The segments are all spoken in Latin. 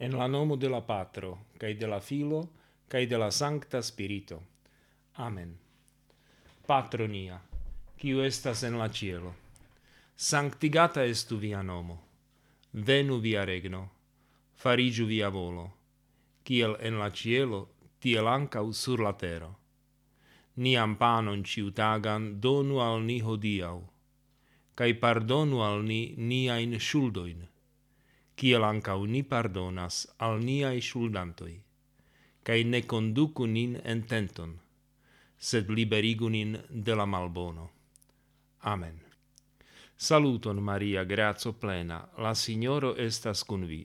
en la nomo de la Patro, cae de la Filo, cae de la Sancta Spirito. Amen. Patro nia, quiu estas en la cielo, sanctigata estu via nomo, venu via regno, farigiu via volo, kiel en la cielo, tiel ancau sur la tero. Niam panon ciutagan donu al ni hodiau, cae pardonu al ni niain shuldoin, kiel ancau ni pardonas al niai shuldantoi, cae ne conducu nin en tenton, sed liberigu nin de la malbono. Amen. Saluton Maria, grazo plena, la Signoro estas cun vi.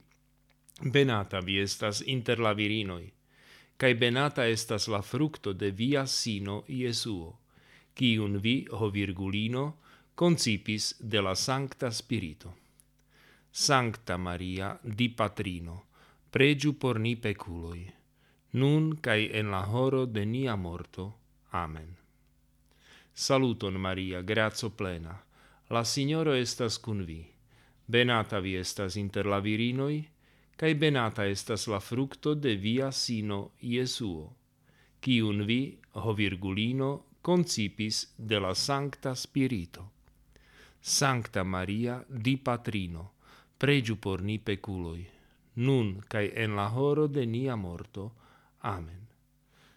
Benata vi estas inter la virinoi, cae benata estas la fructo de via sino Iesuo, cium vi, ho virgulino, concipis de la Sancta Spirito. Sancta Maria, di Patrino, pregiu por ni peculoi, nun cae en la horo de nia morto. Amen. Saluton Maria, grazio plena, la Signoro estas cun vi. Benata vi estas inter la virinoi, cae benata estas la fructo de via sino Iesuo, cium vi, ho virgulino, concipis de la Sancta Spirito. Sancta Maria, di Patrino, pregiu por ni peculoi, nun cae en la horo de nia morto. Amen.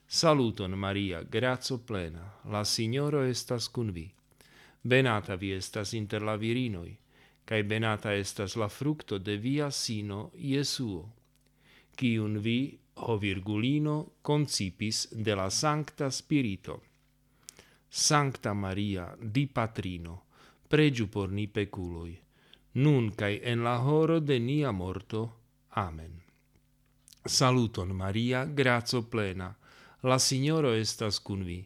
Saluton Maria, grazo plena, la Signoro estas cun vi. Benata vi estas inter la virinoi, cae benata estas la fructo de via sino Iesuo, cium vi, o virgulino, concipis de la Sancta Spirito. Sancta Maria, di Patrino, pregiu por ni peculoi, nun cae en la horo de nia morto. Amen. Saluton Maria, grazo plena, la Signoro estas cun vi.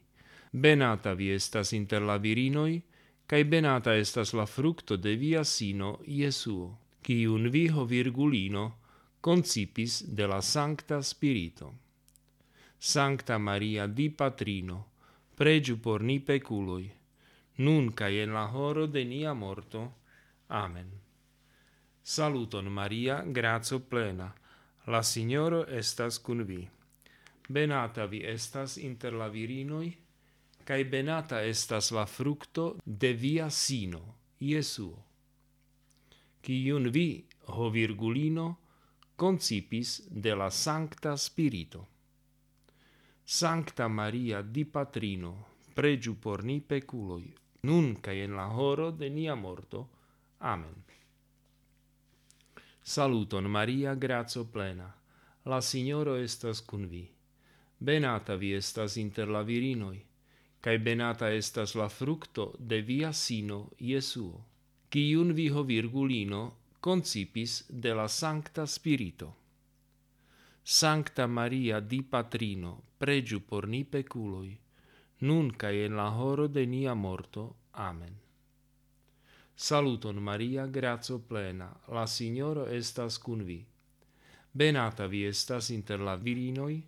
Benata vi estas inter la virinoi, cae benata estas la fructo de via sino, Iesuo, un viho virgulino concipis de la Sancta Spirito. Sancta Maria di Patrino, pregiu por ni peculoi, nun cae en la horo de nia morto. Amen. Saluton Maria, grazo plena. La Signoro estas cun vi. Benata vi estas inter la virinoi, cae benata estas la fructo de via sino, Iesuo. Cium vi, ho virgulino, concipis de la Sancta Spirito. Sancta Maria di Patrino, pregiu por ni peculoi, nun cae in la horo de nia morto. Amen. Saluton Maria, grazo plena. La Signoro estas cun vi. Benata vi estas inter la virinoi, cae benata estas la fructo de via sino Iesuo, cium viho virgulino concipis de la Sancta Spirito. Sancta Maria di Patrino, pregiu por ni peculoi, nun cae en la horo de nia morto. Amen. Saluton Maria, grazo plena, la Signoro estas cun vi. Benata vi estas inter la virinoi,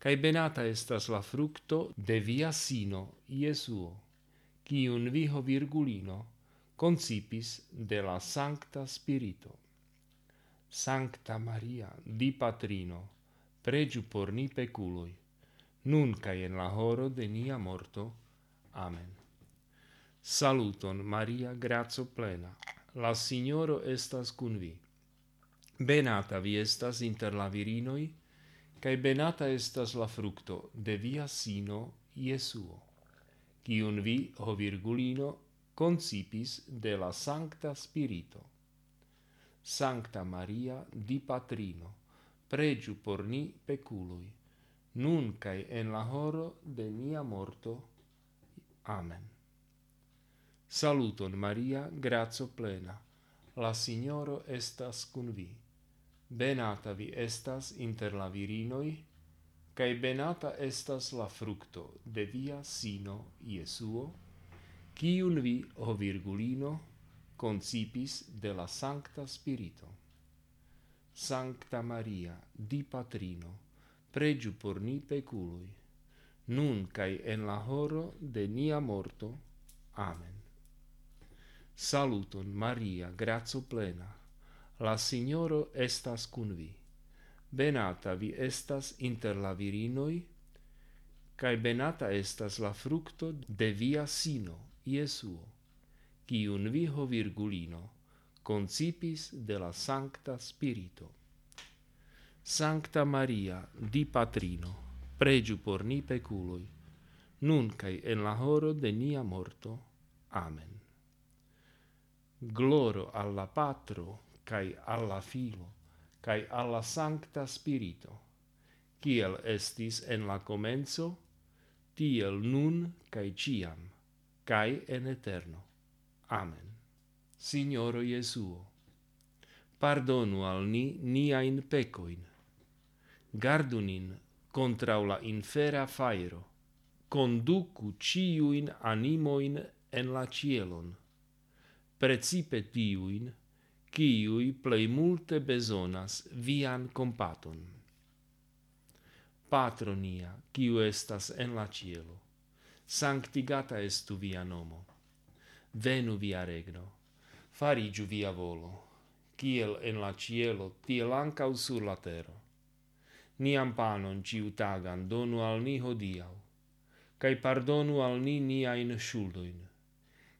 cae benata estas la fructo de via sino, Iesuo, cium viho virgulino, concipis de la Sancta Spirito. Sancta Maria, di Patrino, pregiu por ni peculoi, nun cae en la horo de nia morto. Amen. Saluton, Maria, grazio plena. La Signoro estas cun vi. Benata vi estas inter la virinoi, cae benata estas la fructo de via sino, Iesuo, cium vi, o virgulino, concipis de la Sancta Spirito. Sancta Maria, di Patrino, pregiu por ni peculoi, nun cae en la horo de nia morto. Amen. Saluton Maria, grazio plena. La Signoro estas cun vi. Benata vi estas inter la virinoi, cae benata estas la fructo de via sino Iesuo, cium vi, o virgulino, concipis de la Sancta Spirito. Sancta Maria, di Patrino, pregiu por ni peculoi, nun cae en la horo de nia morto. Amen. Saluton Maria, grazo plena. La Signoro estas cun vi. Benata vi estas inter la virinoi, cae benata estas la fructo de via sino, Iesuo, cium viho virgulino, concipis de la Sancta Spirito. Sancta Maria, di Patrino, pregiu por ni peculoi, nunc en la horo de nia morto. Amen gloro alla Patro, cae alla Filo, cae alla Sancta Spirito, kiel estis en la comenzo, tiel nun cae ciam, cae en eterno. Amen. Signoro Jesuo, pardonu al ni niain pecoin, gardu nin contra la infera fairo conducu ciuin animoin en la cielon, precipe tiuin, ciui plei multe besonas vian compaton. Patronia, ciu estas en la cielo, sanctigata estu via nomo, venu via regno, farigiu via volo, ciel en la cielo, tiel ancau sur la tero. Niam panon ciutagan donu al ni hodiau, cae pardonu al ni niain shuldoin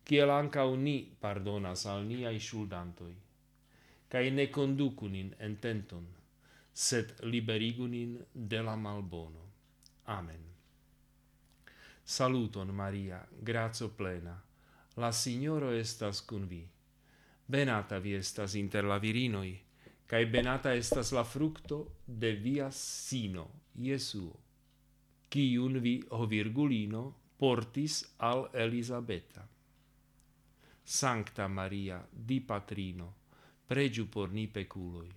kiel anca ni pardonas al niai shuldantoi. Cae ne conducu nin ententon, sed liberigu nin de la malbono. Amen. Saluton Maria, grazo plena, la Signoro estas cun vi. Benata vi estas inter la virinoi, cae benata estas la fructo de via sino, Iesuo, cium vi, o virgulino, portis al Elisabetta. Sancta Maria, di Patrino, pregiu por ni peculoi,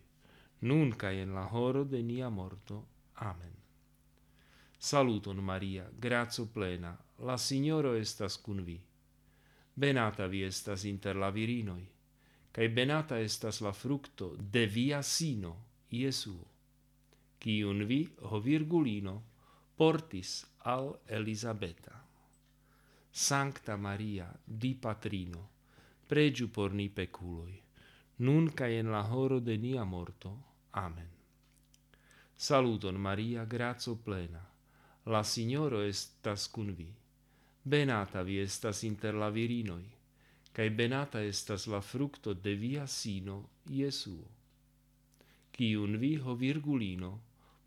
nun cae in la horo de nia morto. Amen. Saluton Maria, grazo plena, la Signoro estas cun vi. Benata vi estas inter la virinoi, cae benata estas la fructo de via sino, Iesuo, cium vi, o virgulino, portis al Elisabeta. Sancta Maria, di Patrino, pregiu por ni peculoi, nun cae en la horo de nia morto. Amen. Saluton Maria, grazio plena, la Signoro estas cun vi. Benata vi estas inter la virinoi, cae benata estas la fructo de via sino, Iesuo. Cium vi, ho virgulino,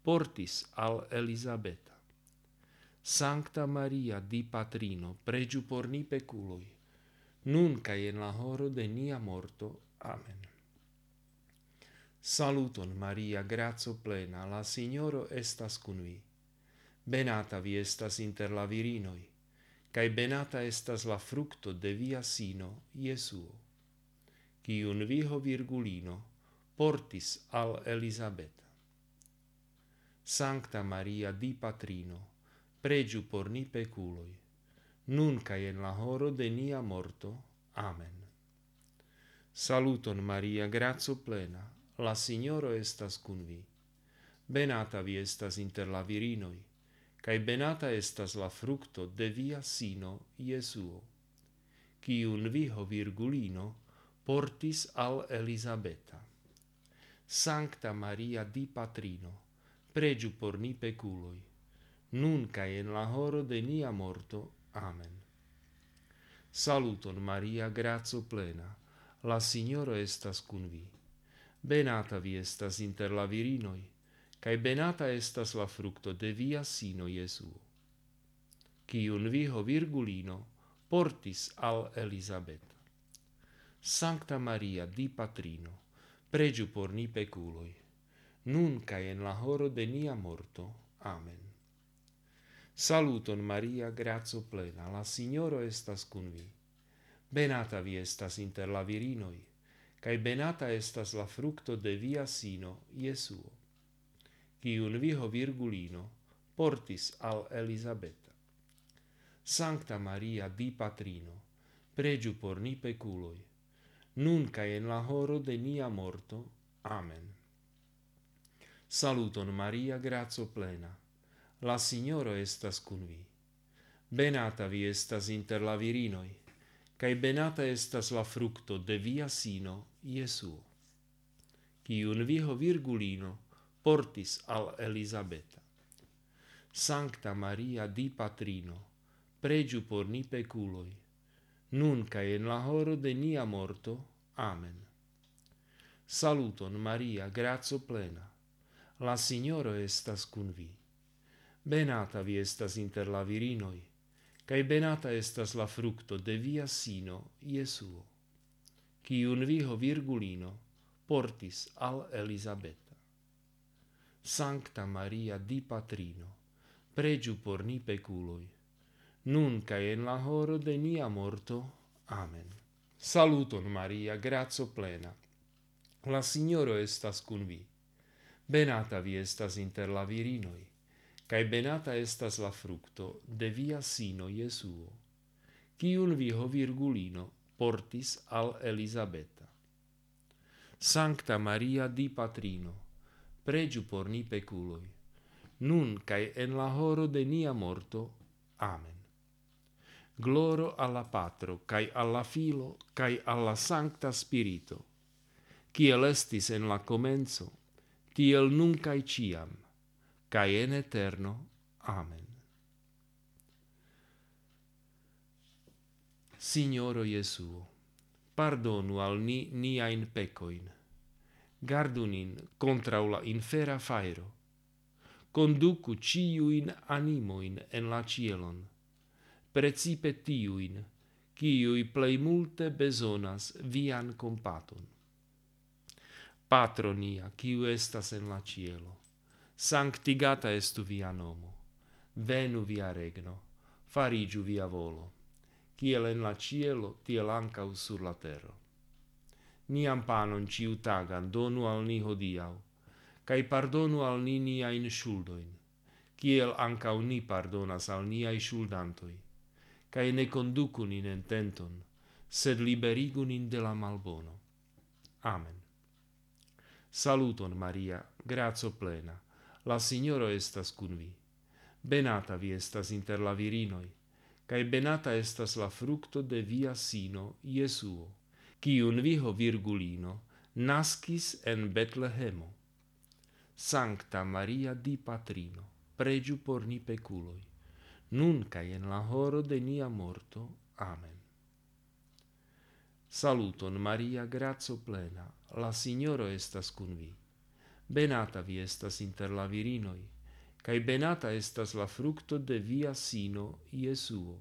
portis al Elisabeta. Sancta Maria, di patrino, pregiu por ni peculoi, nun cae in la horo de nia morto. Amen. Saluton Maria, grazo plena, la Signoro estas cun vi. Benata vi estas inter la virinoi, cae benata estas la fructo de via sino, Iesuo, Cium viho virgulino portis al Elisabeta. Sancta Maria, di Patrino, pregiu por ni peculoi, nun cae in la horo de nia morto. Amen. Saluton Maria, grazo plena, la Signoro estas cun vi. Benata vi estas inter la virinoi, cae benata estas la fructo de via sino, Iesuo, cium viho virgulino portis al Elisabeta. Sancta Maria di Patrino, pregiu por ni peculoi, nun cae in la horo de nia morto. Amen. Saluton Maria, grazo plena, la Signoro estas cun vi. Benata vi estas inter la virinoi, cae benata estas la fructo de via sino Jesuo. Cium viho virgulino portis al Elisabet. Sancta Maria, di patrino, pregiu por ni peculoi, nun cae en la horo de nia morto. Amen. Saluton Maria, grazo plena, la Signoro estas cun vi. Benata vi estas inter la virinoi, cae benata estas la fructo de via sino, Iesuo, cium viho virgulino portis al Elisabeta. Sancta Maria, di patrino, pregiu por ni peculoi, nun cae in la horo de nia morto. Amen. Saluton Maria, grazo plena, la Signoro estas cun vi. Benata vi estas inter la virinoi, cae benata estas la fructo de via sino, Iesuo, cium viho virgulino portis al Elisabeta. Sancta Maria di Patrino, pregiu por ni peculoi, nun cae in la horo de nia morto. Amen. Saluton Maria, grazio plena, la Signoro estas cun vi benata vi estas inter la virinoi, cae benata estas la fructo de via sino, Iesuo, un viho virgulino portis al Elisabetta. Sancta Maria di Patrino, pregiu por ni peculoi, nun cae en la horo de nia morto. Amen. Saluton Maria, grazo plena. La Signoro estas cun vi. Benata vi estas inter la virinoi, cae benata estas la fructo de via sino Jesuo, cium viho virgulino portis al Elisabeta. Sancta Maria di Patrino, pregiu por ni peculoi, nun cae en la horo de nia morto. Amen. Gloro alla Patro, cae alla Filo, cae alla Sancta Spirito, ciel estis en la comenzo, tiel nunc cae ciam, cae in eterno. Amen. Signoro Jesuo, pardonu al ni niain pecoin, gardu nin contra la infera faero, conducu ciuin animoin en la cielon, precipe tiuin, ciui plei multe besonas vian compaton. Patro nia, ciu estas en la cielo, sanctigata estu via nomo, venu via regno, farigiu via volo, ciel en la cielo, tiel ancau sur la terra. Niam panon ciutagan donu al ni hodiau, cae pardonu al ni niain shuldoin, ciel ancau ni pardonas al niai shuldantoi, cae ne conducun in ententon, sed liberigun in de la malbono. Amen. Saluton Maria, grazio plena, la Signoro estas cun vi. Benata vi estas inter la virinoi, cae benata estas la fructo de via sino, Iesuo, cium viho virgulino nascis en Betlehemo. Sancta Maria di Patrino, pregiu por ni peculoi, nun cae en la horo de nia morto. Amen. Saluton Maria, grazo plena, la Signoro estas cun vi benata vi estas inter la virinoi, cae benata estas la fructo de via sino, Iesuo,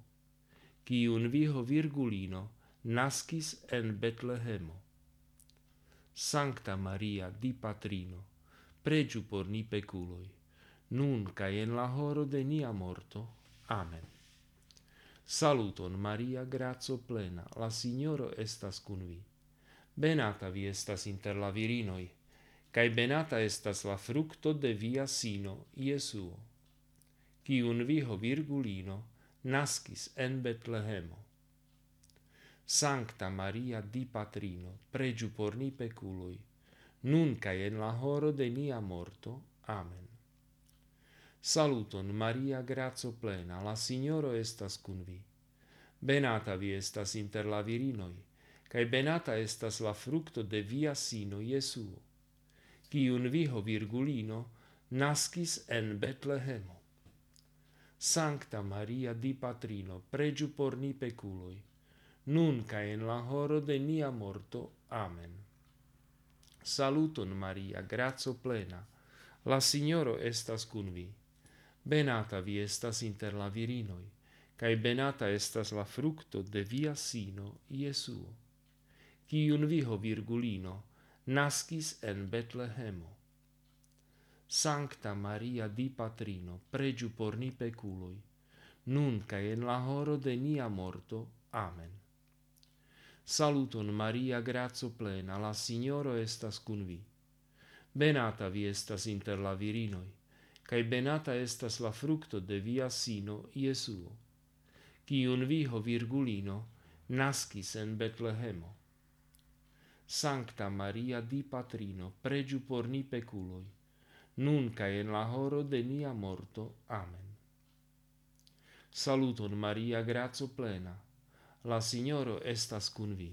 un viho virgulino nascis en Betlehemo. Sancta Maria, di Patrino, pregiu por ni peculoi, nun cae en la horo de nia morto. Amen. Saluton Maria, grazo plena, la Signoro estas cun vi. Benata vi estas inter la virinoi, cae benata estas la fructo de via sino, Iesuo, cium viho virgulino nascis en Betlehemo. Sancta Maria di Patrino, pregiu por ni peculoi, nun cae en la horo de nia morto. Amen. Saluton, Maria, grazio plena, la Signoro estas cun vi. Benata vi estas inter la virinoi, cae benata estas la fructo de via sino, Iesuo kiun viho virgulino nascis en Betlehemo. Sancta Maria di Patrino, pregiu por ni peculoi, nun ca en la horo de nia morto. Amen. Saluton Maria, grazo plena, la Signoro estas cun vi. Benata vi estas inter la virinoi, cae benata estas la fructo de via sino, Iesuo. Cium viho virgulino, nascis en Betlehemo. Sancta Maria di Patrino, pregiu por ni peculoi, nun cae in la horo de nia morto. Amen. Saluton Maria, grazo plena, la Signoro estas cun vi. Benata vi estas inter la virinoi, cae benata estas la fructo de via sino, Iesuo, un viho virgulino, nascis en Betlehemo. Sancta Maria di Patrino, pregiu por ni peculoi, nun cae in la horo de nia morto. Amen. Saluton Maria, grazo plena, la Signoro estas cun vi.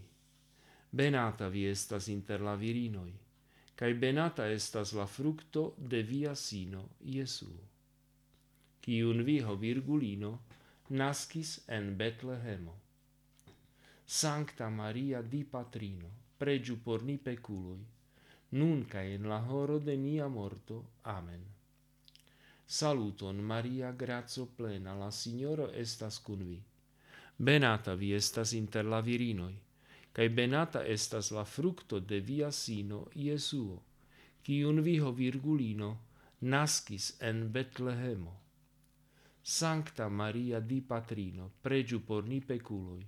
Benata vi estas inter la virinoi, cae benata estas la fructo de via sino, Iesu. Ciun viho virgulino nascis en Betlehemo. Sancta Maria di Patrino, pregiu por ni peculoi, nunca in la horo de nia morto. Amen. Saluton, Maria, grazo plena, la Signoro estas cun vi. Benata vi estas inter la virinoi, cae benata estas la fructo de via sino, Iesuo, cium viho virgulino nascis en Betlehemo. Sancta Maria di Patrino, pregiu por ni peculoi,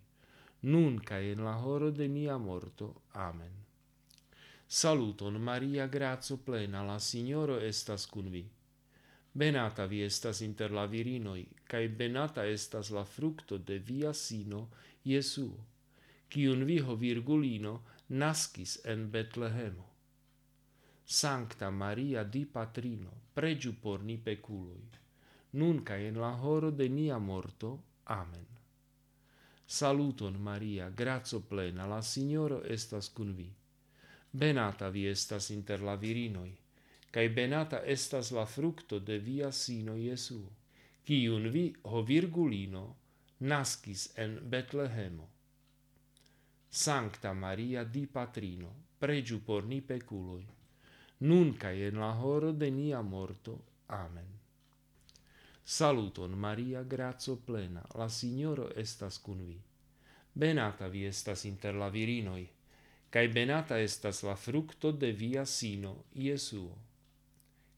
nun cae in la horo de mia morto. Amen. Saluton, Maria, grazio plena, la Signoro estas cun vi. Benata vi estas inter la virinoi, cae benata estas la fructo de via sino, Iesuo, cium viho virgulino nascis en Betlehemo. Sancta Maria di Patrino, pregiu por ni peculoi, nunca in la horo de nia morto. Amen. Saluton Maria, grazo plena, la Signoro estas cun vi. Benata vi estas inter la virinoi, cae benata estas la fructo de via sino Jesuo, cium vi, ho virgulino, nascis en Betlehemo. Sancta Maria di Patrino, pregiu por ni peculoi, nunca en la horo de nia morto. Amen. Saluton Maria, grazio plena, la Signoro estas cun vi. Benata vi estas inter la virinoi, cae benata estas la fructo de via sino, Iesuo,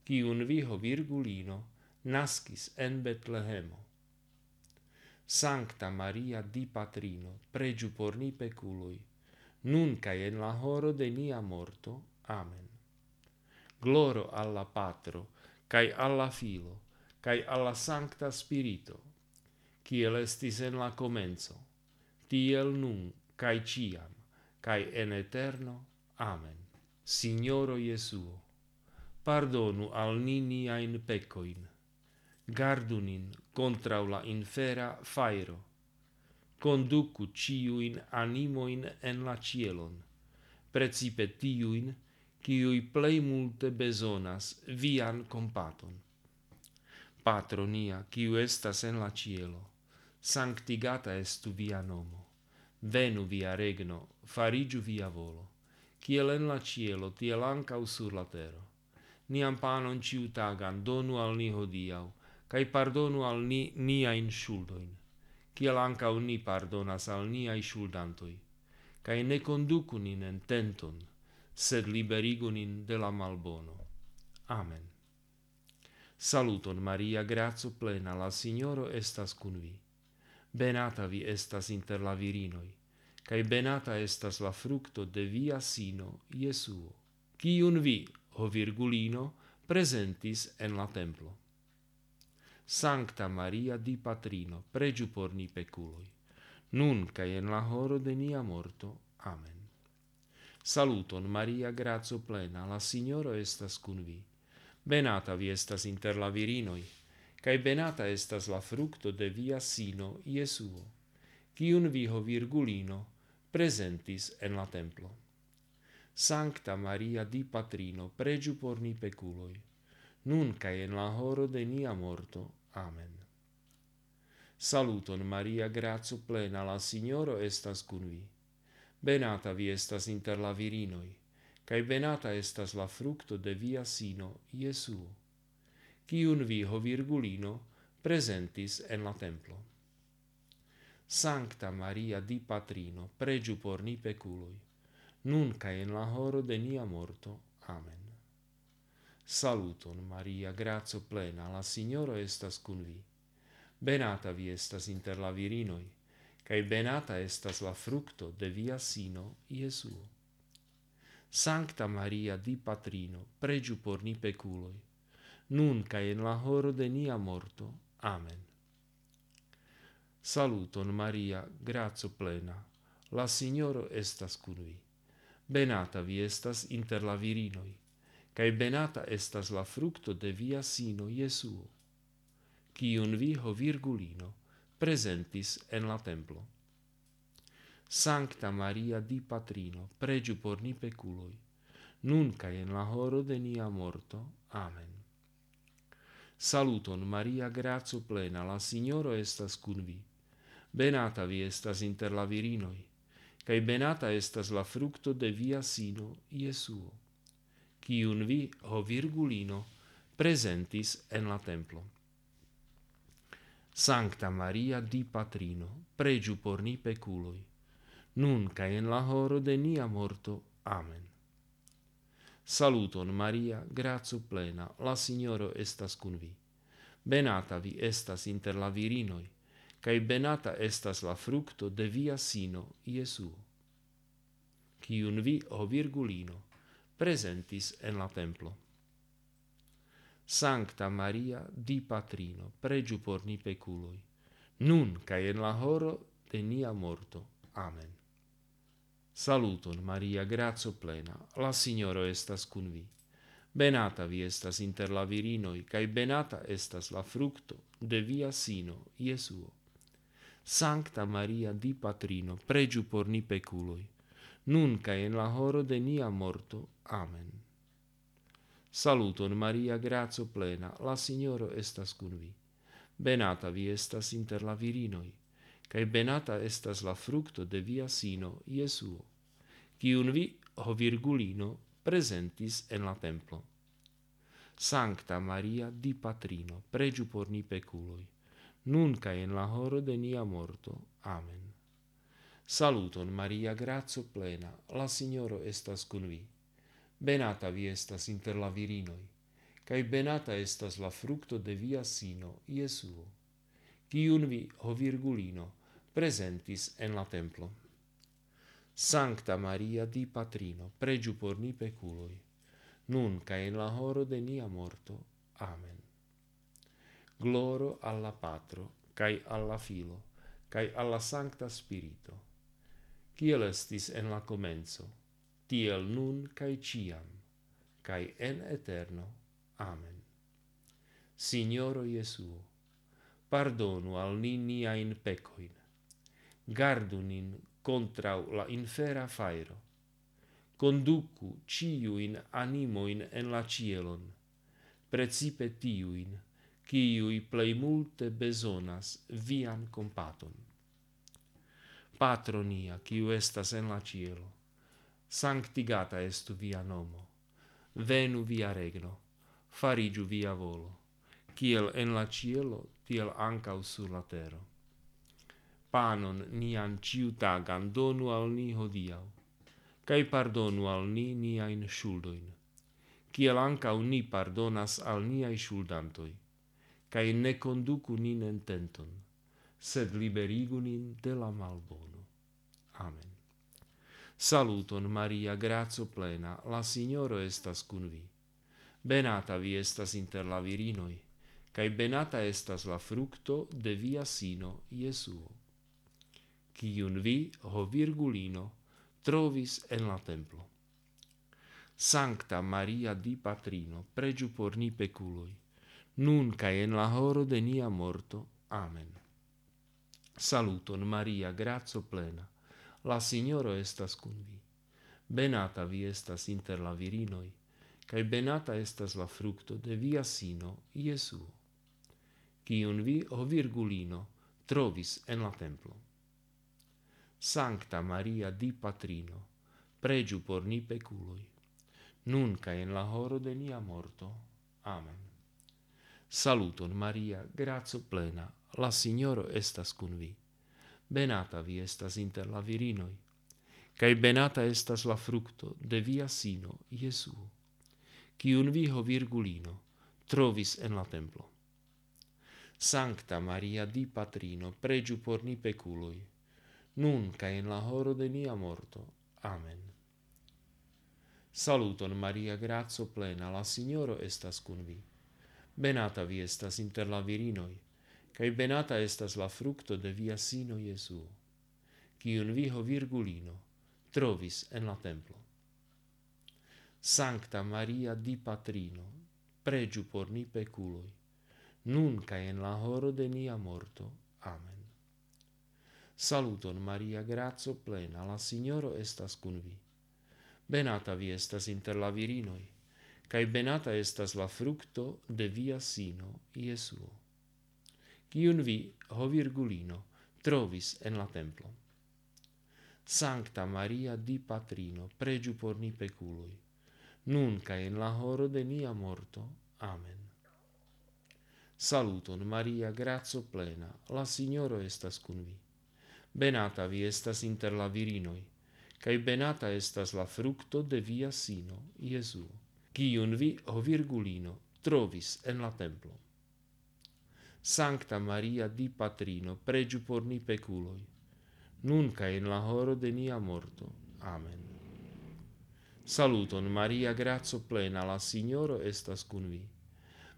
cium viho virgulino nascis en Betlehemo. Sancta Maria di Patrino, pregiu por ni peculoi, nunca en la horo de nia morto. Amen. Gloro alla Patro, cae alla Filo, cae alla Sancta Spirito, ciel estis en la comenzo, tiel nun, cae ciam, cae en eterno. Amen. Signoro Jesuo, pardonu al ni niain pecoin, gardu nin contra la infera fairo, conducu ciuin animoin en la cielon, precipe tiuin, ciui plei multe besonas vian compaton. Patro nia, quiu estas en la cielo, sanctigata estu via nomo. Venu via regno, farigiu via volo, ciel en la cielo, tiel ancau sur la tero. Niam panon ciutagan donu al ni hodiau, cae pardonu al ni niain shuldoin, kiel ancau ni pardonas al niai shuldantoi, cae ne conducu nin en tenton, sed liberigu nin de la malbono. Amen. Saluton Maria, grazo plena, la Signoro estas cun vi. Benata vi estas inter la virinoi, cae benata estas la fructo de via sino, Jesuo, cium vi, o virgulino, presentis en la templo. Sancta Maria di Patrino, pregiu por ni peculoi, nun cae en la horo de nia morto. Amen. Saluton Maria, grazo plena, la Signoro estas cun vi Benata vi estas inter la virinoi, cae benata estas la fructo de via sino Iesuo, cium viho virgulino presentis en la templo. Sancta Maria di Patrino, pregiu por ni peculoi, nun cae en la horo de nia morto. Amen. Saluton Maria, gratio plena, la Signoro estas cun vi. Benata vi estas inter la virinoi, cae benata estas la fructo de via sino, Iesuo, cium vi, ho virgulino, presentis en la templo. Sancta Maria di Patrino, pregiu por ni peculoi, nun cae in la horo de nia morto. Amen. Saluton, Maria, grazo plena, la Signoro estas cun vi. Benata vi estas inter la virinoi, cae benata estas la fructo de via sino, Iesuo. Sancta Maria, di Patrino, pregiu por ni peculoi, nun cae in la horo de nia morto. Amen. Saluton Maria, grazo plena, la Signoro estas cun vi. Benata vi estas inter la virinoi, cae benata estas la fructo de via sino Jesuo, cium vi ho virgulino presentis en la templo. Sancta Maria di Patrino, pregiu por ni peculoi, nun cae in la horo de nia morto. Amen. Saluton Maria, grazo plena, la Signoro estas cun vi. Benata vi estas inter la virinoi, cae benata estas la fructo de via sino, Iesuo, cium vi, ho virgulino, presentis en la templo. Sancta Maria di Patrino, pregiu por ni peculoi, nun cae in la horo de nia morto. Amen. Saluton Maria, grazu plena, la Signoro estas cun vi. Benata vi estas inter la virinoi, cae benata estas la fructo de via sino, Iesuo. Cium vi, o virgulino, presentis en la templo. Sancta Maria, di patrino, pregiu por ni peculoi, nun cae in la horo de nia morto. Amen. Saluton, Maria, grazo plena, la Signoro estas cun vi. Benata vi estas inter la virinoi, cae benata estas la fructo de via sino, Iesuo. Sancta Maria, di Patrino, pregiu por ni peculoi, nun cae in la horo de nia morto. Amen. Saluton, Maria, grazo plena, la Signoro estas cun vi. Benata vi estas inter la virinoi, cae benata estas la fructo de via sino, Iesuo quiun vi, ho virgulino, presentis en la templo. Sancta Maria di Patrino, pregiu por ni peculoi, nun cae in la horo de nia morto. Amen. Saluton Maria, grazo plena, la Signoro estas cun vi. Benata vi estas inter la virinoi, cae benata estas la fructo de via sino, Iesuo, quiun vi, ho virgulino, presentis en la templo. Sancta Maria di Patrino, pregiu por ni peculoi, nun ca in la horo de nia morto. Amen. Gloro alla Patro, cae alla Filo, cae alla Sancta Spirito, ciel estis en la comenzo, tiel nun cae ciam, cae en eterno. Amen. Signoro Iesuo, pardonu al ni niain pecoin, gardu nin contra la infera fairo. Conducu ciuin animoin en la cielon, precipe tiuin, ciui plei multe besonas vian compaton. Patronia, ciu estas en la cielo, sanctigata estu via nomo, venu via regno, farigiu via volo, ciel en la cielo, tiel ancau sur la terra panon nian ciutagan donu al ni hodiau, cae pardonu al ni niain shuldoin, ciel ancau ni pardonas al niai shuldantoi, cae ne conducu nin en tenton, sed liberigu nin de la malbono. Amen. Saluton Maria, grazo plena, la Signoro estas cun vi. Benata vi estas inter la virinoi, cae benata estas la fructo de via sino, Jesuo quiun vi, ho virgulino, trovis en la templo. Sancta Maria di Patrino, pregiu por ni peculoi, nun cae en la horo de nia morto. Amen. Saluton Maria, grazo plena, la Signoro estas cun vi. Benata vi estas inter la virinoi, cae benata estas la fructo de via sino, Iesuo. quion vi, o virgulino, trovis en la templo. Sancta Maria di Patrino, pregiu por ni peculoi, nunca in la horo de nia morto. Amen. Saluton Maria, grazo plena, la Signoro estas cun vi. Benata vi estas inter la virinoi, cae benata estas la fructo de via sino, Jesuo, cium viho virgulino trovis en la templo. Sancta Maria di Patrino, pregiu por ni peculoi, nun ca in la horo de nia morto. Amen. Saluton Maria, grazo plena, la Signoro estas cun vi. Benata vi estas inter la virinoi, cae benata estas la fructo de via sino Jesuo, cium viho virgulino trovis en la templo. Sancta Maria di Patrino, pregiu por ni peculoi, nun ca in la horo de nia morto. Amen. Saluton, Maria, grazo plena, la Signoro estas cun vi. Benata vi estas inter la virinoi, cae benata estas la fructo de via sino, Iesuo. Cium vi, ho virgulino, trovis en la templo. Sancta Maria di Patrino, pregiu por ni peculoi, nun cae in la horo de nia morto. Amen. Saluton, Maria, grazo plena, la Signoro estas cun vi benata vi estas inter la virinoi, cae benata estas la fructo de via sino, Iesu, cium vi, o virgulino, trovis en la templo. Sancta Maria di Patrino, pregiu por ni peculoi, nunca in la horo de nia morto. Amen. Saluton Maria, grazo plena, la Signoro estas cun vi.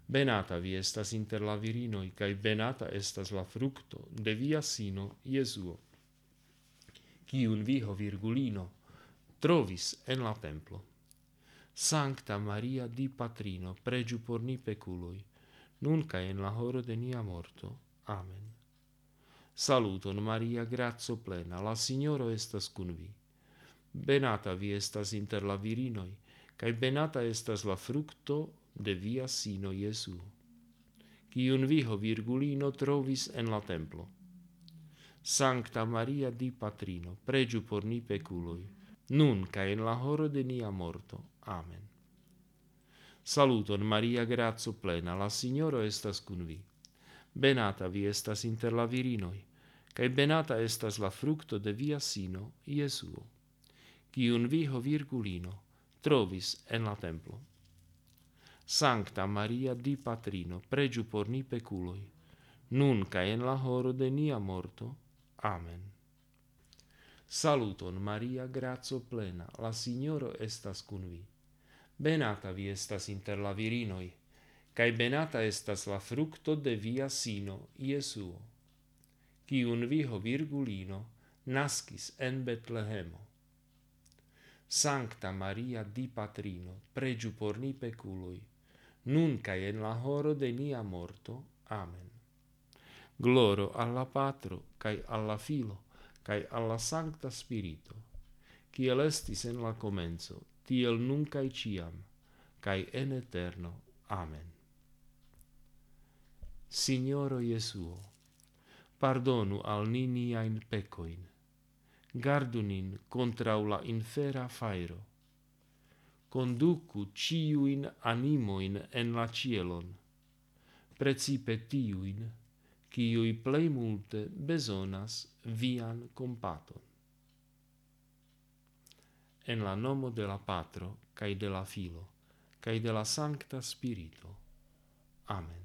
Benata vi estas inter la virinoi, cae benata estas la fructo de via sino Jesuo, cium viho virgulino trovis en la templo. Sancta Maria di Patrino, pregiu por ni peculoi, nunca en la horo de nia morto. Amen. Saluton Maria, grazo plena, la Signoro estas cun vi. Benata vi estas inter la virinoi, cae benata estas la fructo de via sino Jesu, cium viho virgulino trovis en la templo. Sancta Maria di Patrino, pregiu por ni peculoi, nun ca in la horo de nia morto. Amen. Saluton Maria, grazo plena, la Signoro estas cun vi. Benata vi estas inter la virinoi, cae benata estas la fructo de via sino, Iesuo, cium viho virgulino trovis en la templo. Sancta Maria di Patrino, pregiu por ni peculoi, nun ca en la horo de nia morto. Amen. Saluton Maria, grazo plena, la Signoro estas cun vi. Benata vi estas inter la virinoi, cae benata estas la fructo de via sino, Iesuo, quiun viho virgulino nascis en Betlehemo. Sancta Maria di Patrino, pregiu por ni peculoi, nun cae en la horo de nia morto. Amen. Gloro alla Patro, cae alla Filo, cae alla Sancta Spirito, ciel estis en la comenzo, tiel nun cae ciam, cae en eterno. Amen. Signoro Jesuo, pardonu al ni niain pecoin, gardu nin contra la infera fairo, conducu ciuin animoin en la cielon, precipe tiuin, ciui plei multe besonas vian compaton. En la nomo de la Patro, cae de la Filo, cae de la Sancta Spirito. Amen.